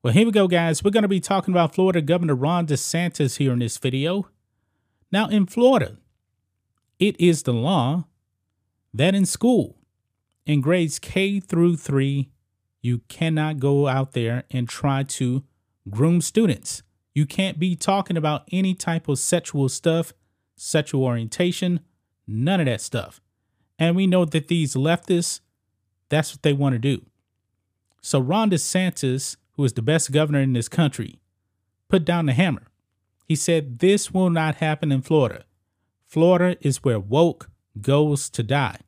Well, here we go, guys. We're going to be talking about Florida Governor Ron DeSantis here in this video. Now, in Florida, it is the law that in school, in grades K through three, you cannot go out there and try to groom students. You can't be talking about any type of sexual stuff, sexual orientation, none of that stuff. And we know that these leftists, that's what they want to do. So Ron DeSantis, who is the best governor in this country, put down the hammer. He said, This will not happen in Florida. Florida is where woke goes to die.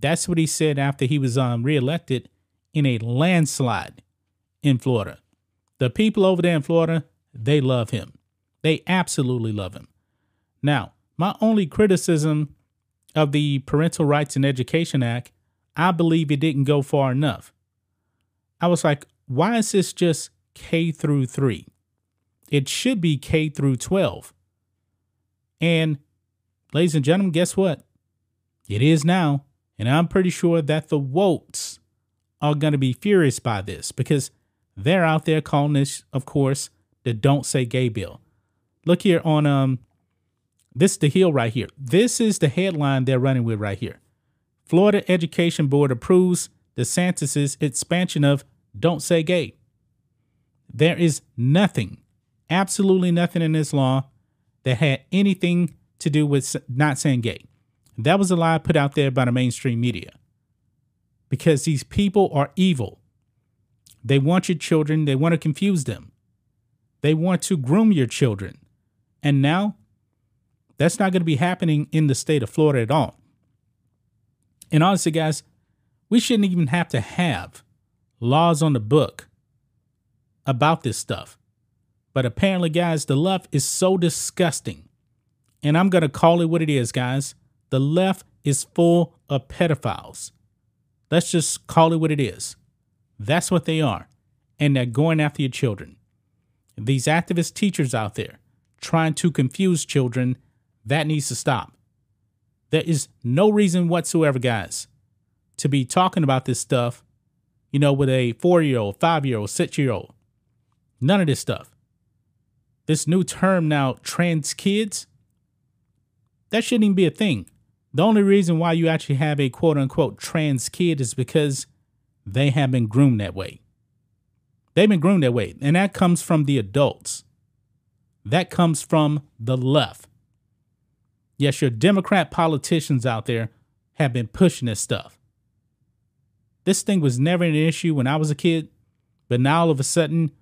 That's what he said after he was um, reelected in a landslide in Florida. The people over there in Florida, they love him. They absolutely love him. Now, my only criticism of the Parental Rights and Education Act, I believe it didn't go far enough. I was like, why is this just K through 3? It should be K through 12. And ladies and gentlemen, guess what? It is now. And I'm pretty sure that the Wokes are going to be furious by this because they're out there calling this, of course, the Don't Say Gay bill. Look here on um this is the Hill right here. This is the headline they're running with right here. Florida Education Board approves DeSantis's expansion of Don't Say Gay. There is nothing, absolutely nothing in this law that had anything to do with not saying gay. That was a lie put out there by the mainstream media. Because these people are evil. They want your children, they want to confuse them. They want to groom your children. And now that's not going to be happening in the state of Florida at all. And honestly, guys, we shouldn't even have to have laws on the book about this stuff. But apparently, guys, the left is so disgusting. And I'm going to call it what it is, guys. The left is full of pedophiles. Let's just call it what it is. That's what they are. And they're going after your children. These activist teachers out there trying to confuse children that needs to stop. There is no reason whatsoever, guys, to be talking about this stuff, you know, with a four year old, five year old, six year old. None of this stuff. This new term now, trans kids, that shouldn't even be a thing. The only reason why you actually have a quote unquote trans kid is because they have been groomed that way. They've been groomed that way. And that comes from the adults. That comes from the left. Yes, your Democrat politicians out there have been pushing this stuff. This thing was never an issue when I was a kid, but now all of a sudden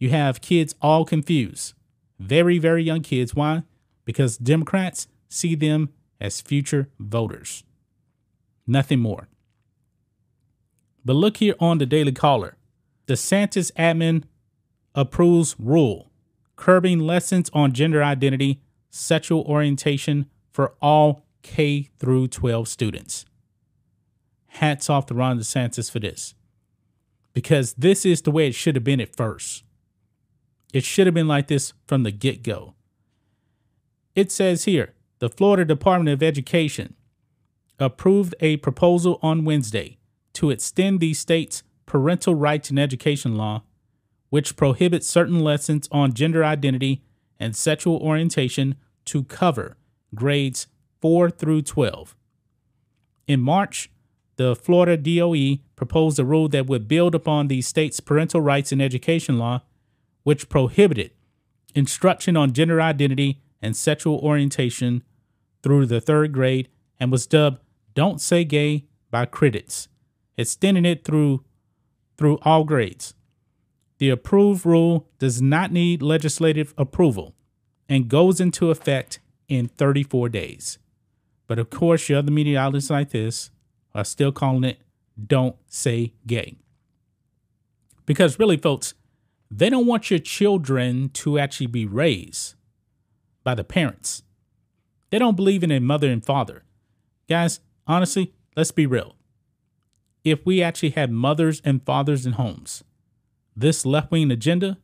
you have kids all confused. Very, very young kids. Why? Because Democrats see them as future voters. Nothing more. But look here on the Daily Caller. DeSantis admin approves rule curbing lessons on gender identity, sexual orientation, for all K through 12 students. Hats off to Ron DeSantis for this. Because this is the way it should have been at first. It should have been like this from the get go. It says here the Florida Department of Education approved a proposal on Wednesday to extend the state's parental rights in education law, which prohibits certain lessons on gender identity and sexual orientation to cover grades 4 through 12. In March, the Florida DOE proposed a rule that would build upon the state's parental rights in education law, which prohibited instruction on gender identity and sexual orientation through the third grade and was dubbed Don't Say Gay by critics, extending it through through all grades. The approved rule does not need legislative approval and goes into effect in 34 days. But of course, your other media outlets like this are still calling it Don't Say Gay. Because really, folks, they don't want your children to actually be raised by the parents. They don't believe in a mother and father. Guys, honestly, let's be real. If we actually had mothers and fathers in homes, this left wing agenda,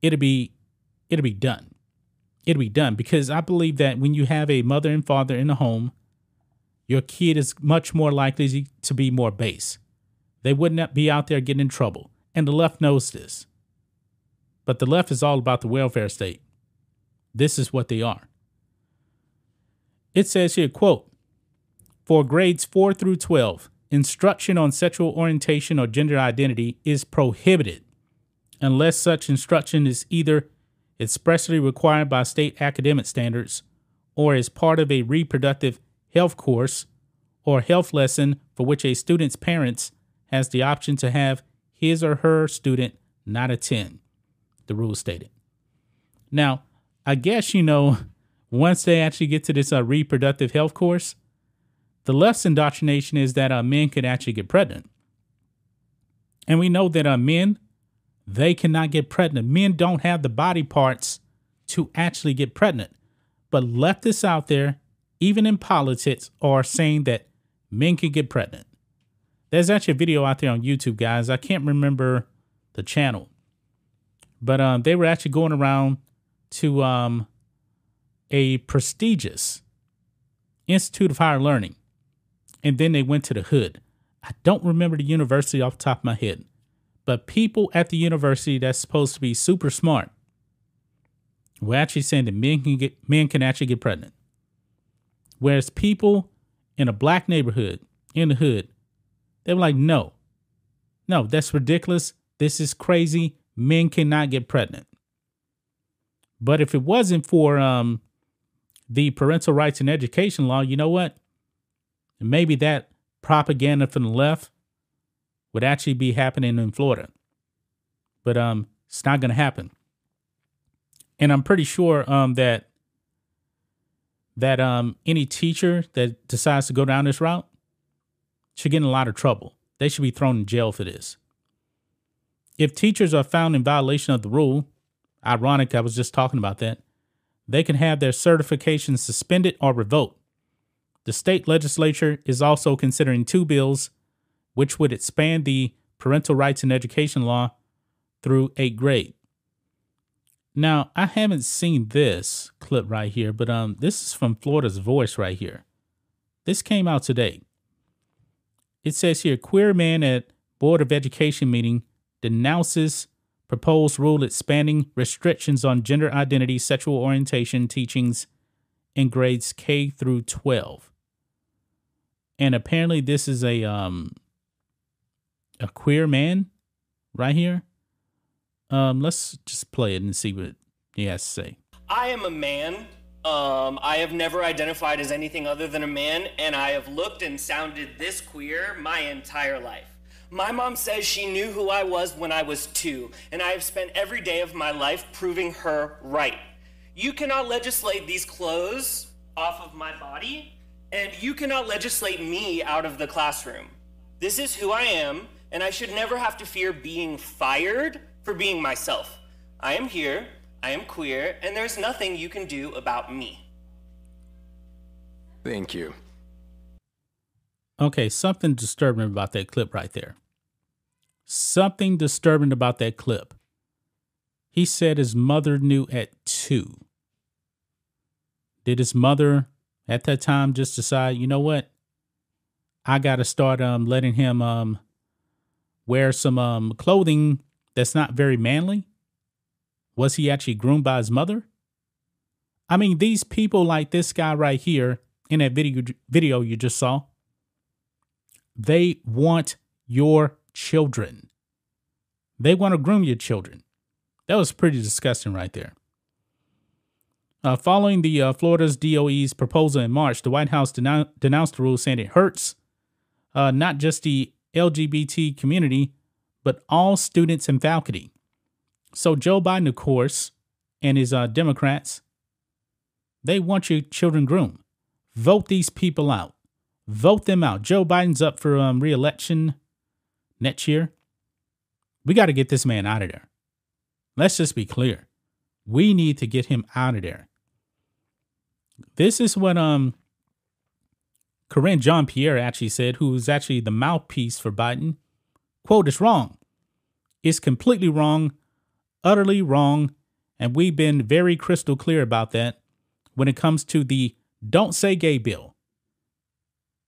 it'd be it'd be done It'd be done because I believe that when you have a mother and father in a home, your kid is much more likely to be more base. They would not be out there getting in trouble. And the left knows this. But the left is all about the welfare state. This is what they are. It says here, quote, for grades 4 through 12, instruction on sexual orientation or gender identity is prohibited unless such instruction is either expressly required by state academic standards or is part of a reproductive health course or health lesson for which a student's parents has the option to have his or her student not attend, the rule stated. Now, I guess you know, once they actually get to this uh, reproductive health course, the left's indoctrination is that uh, men could actually get pregnant. And we know that uh, men, they cannot get pregnant. Men don't have the body parts to actually get pregnant. But leftists out there, even in politics, are saying that men can get pregnant. There's actually a video out there on YouTube, guys. I can't remember the channel, but um, they were actually going around to um, a prestigious Institute of Higher Learning, and then they went to the hood. I don't remember the university off the top of my head, but people at the university that's supposed to be super smart were actually saying that men can get men can actually get pregnant, whereas people in a black neighborhood in the hood, they were like, no, no, that's ridiculous. This is crazy. Men cannot get pregnant. But if it wasn't for um, the parental rights and education law, you know what? Maybe that propaganda from the left would actually be happening in Florida. But um, it's not going to happen. And I'm pretty sure um, that that um, any teacher that decides to go down this route should get in a lot of trouble. They should be thrown in jail for this. If teachers are found in violation of the rule, ironic, I was just talking about that, they can have their certification suspended or revoked. The state legislature is also considering two bills which would expand the parental rights in education law through eighth grade. Now, I haven't seen this clip right here, but um, this is from Florida's Voice right here. This came out today. It says here, queer man at Board of Education meeting denounces proposed rule expanding restrictions on gender identity, sexual orientation teachings in grades K through 12. And apparently this is a um a queer man right here um, let's just play it and see what he has to say. I am a man. Um, I have never identified as anything other than a man, and I have looked and sounded this queer my entire life. My mom says she knew who I was when I was two, and I have spent every day of my life proving her right. You cannot legislate these clothes off of my body, and you cannot legislate me out of the classroom. This is who I am, and I should never have to fear being fired for being myself. I am here, I am queer, and there's nothing you can do about me. Thank you. Okay, something disturbing about that clip right there. Something disturbing about that clip. He said his mother knew at two. Did his mother at that time just decide, you know what? I got to start um letting him um wear some um clothing that's not very manly? Was he actually groomed by his mother? I mean, these people like this guy right here in that video video you just saw, they want your children. They want to groom your children. That was pretty disgusting right there. Uh, following the uh, Florida's DOE's proposal in March, the White House denou- denounced the rule, saying it hurts uh, not just the LGBT community, but all students and faculty. So Joe Biden, of course, and his uh, Democrats, they want your children groomed. Vote these people out. Vote them out. Joe Biden's up for um, re-election next year. We got to get this man out of there. Let's just be clear. We need to get him out of there. This is what um Karine Jean Pierre actually said, who's actually the mouthpiece for Biden quote is wrong. It's completely wrong, utterly wrong, and we've been very crystal clear about that when it comes to the don't say gay bill.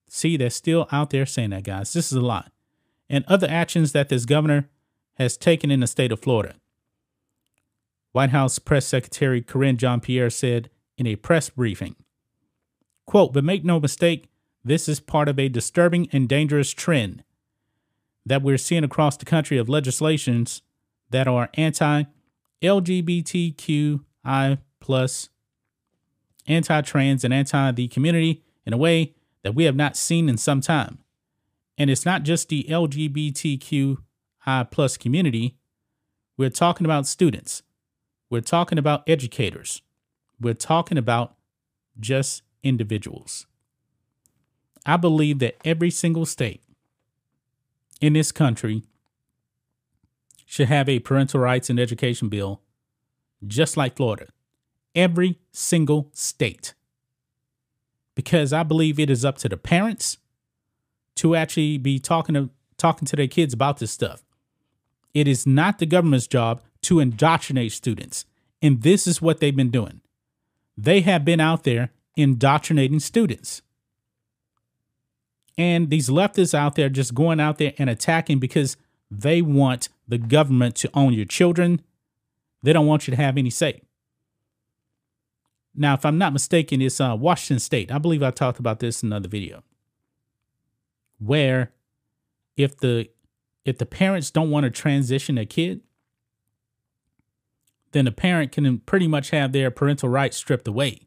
See, they're still out there saying that, guys. This is a lot. And other actions that this governor has taken in the state of Florida. White House Press Secretary Karine Jean Pierre said in a press briefing, quote, but make no mistake, this is part of a disturbing and dangerous trend that we're seeing across the country of legislations that are anti LGBTQI plus, anti trans, and anti the community in a way that we have not seen in some time. And it's not just the LGBTQI plus community. We're talking about students. We're talking about educators. We're talking about just individuals. I believe that every single state in this country should have a parental rights and education bill just like Florida. Every single state. Because I believe it is up to the parents to actually be talking to talking to their kids about this stuff. It is not the government's job to indoctrinate students. And this is what they've been doing. They have been out there indoctrinating students. And these leftists out there just going out there and attacking because they want the government to own your children. They don't want you to have any say. Now, if I'm not mistaken, it's uh, Washington State. I believe I talked about this in another video. Where if the if the parents don't want to transition a kid, then the parent can pretty much have their parental rights stripped away.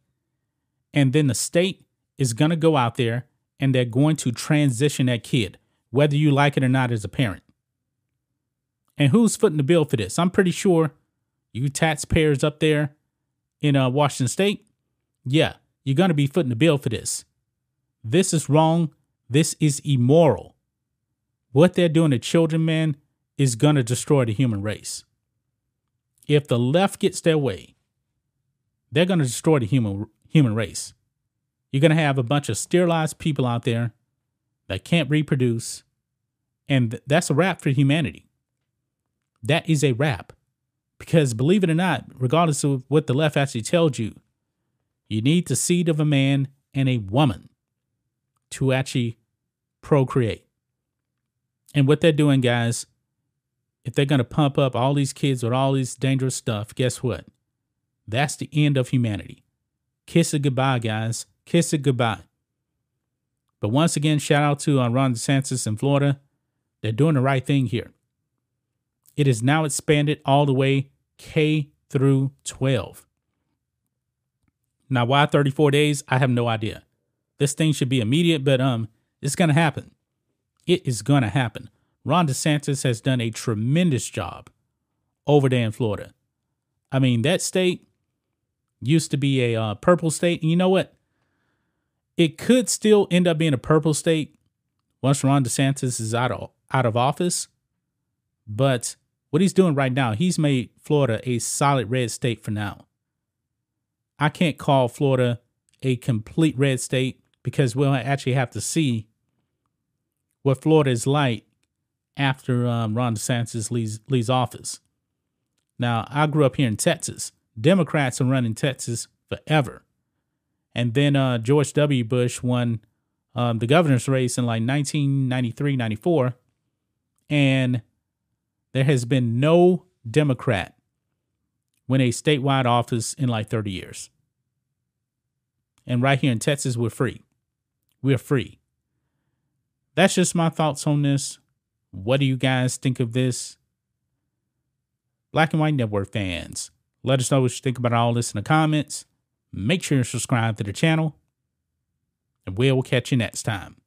And then the state is going to go out there and they're going to transition that kid, whether you like it or not as a parent. And who's footing the bill for this? I'm pretty sure you taxpayers up there in uh, Washington State, yeah, you're going to be footing the bill for this. This is wrong. This is immoral. What they're doing to children, man, is going to destroy the human race. If the left gets their way, they're going to destroy the human human race. You're going to have a bunch of sterilized people out there that can't reproduce. And that's a wrap for humanity. That is a wrap. Because believe it or not, regardless of what the left actually tells you, you need the seed of a man and a woman to actually procreate. And what they're doing, guys, if they're going to pump up all these kids with all this dangerous stuff, guess what? That's the end of humanity. Kiss it goodbye, guys. Kiss it goodbye. But once again, shout out to uh, Ron DeSantis in Florida. They're doing the right thing here. It is now expanded all the way K through 12. Now, why 34 days? I have no idea. This thing should be immediate, but um, it's gonna happen. It is gonna happen. Ron DeSantis has done a tremendous job over there in Florida. I mean, that state used to be a uh, purple state, and you know what? It could still end up being a purple state once Ron DeSantis is out of out of office. But what he's doing right now, he's made Florida a solid red state for now. I can't call Florida a complete red state because we'll actually have to see what Florida is like after um, Ron DeSantis leaves, leaves office. Now, I grew up here in Texas. Democrats have run in Texas forever. And then uh, George W. Bush won um, the governor's race in like 1993, 94. And there has been no Democrat win a statewide office in like 30 years. And right here in Texas, we're free. We're free. That's just my thoughts on this. What do you guys think of this? Black and White Network fans, let us know what you think about all this in the comments. Make sure you subscribe to the channel, and we'll catch you next time.